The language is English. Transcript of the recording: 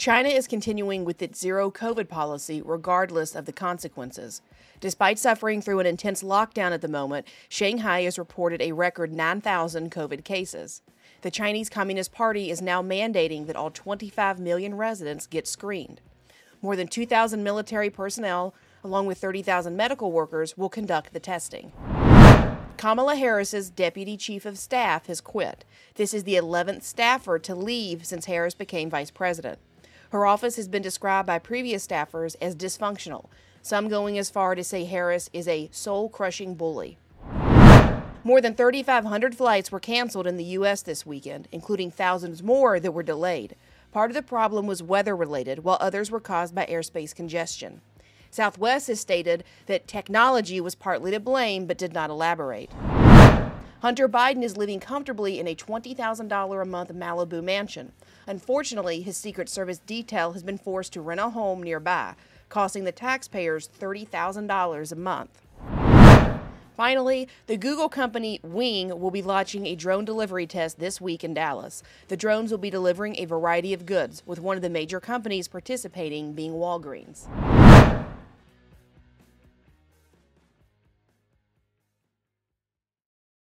China is continuing with its zero COVID policy regardless of the consequences. Despite suffering through an intense lockdown at the moment, Shanghai has reported a record 9,000 COVID cases. The Chinese Communist Party is now mandating that all 25 million residents get screened. More than 2,000 military personnel, along with 30,000 medical workers, will conduct the testing. Kamala Harris's deputy chief of staff has quit. This is the 11th staffer to leave since Harris became vice president. Her office has been described by previous staffers as dysfunctional, some going as far to say Harris is a soul crushing bully. More than 3,500 flights were canceled in the U.S. this weekend, including thousands more that were delayed. Part of the problem was weather related, while others were caused by airspace congestion. Southwest has stated that technology was partly to blame but did not elaborate. Hunter Biden is living comfortably in a $20,000 a month Malibu mansion. Unfortunately, his Secret Service detail has been forced to rent a home nearby, costing the taxpayers $30,000 a month. Finally, the Google company Wing will be launching a drone delivery test this week in Dallas. The drones will be delivering a variety of goods, with one of the major companies participating being Walgreens.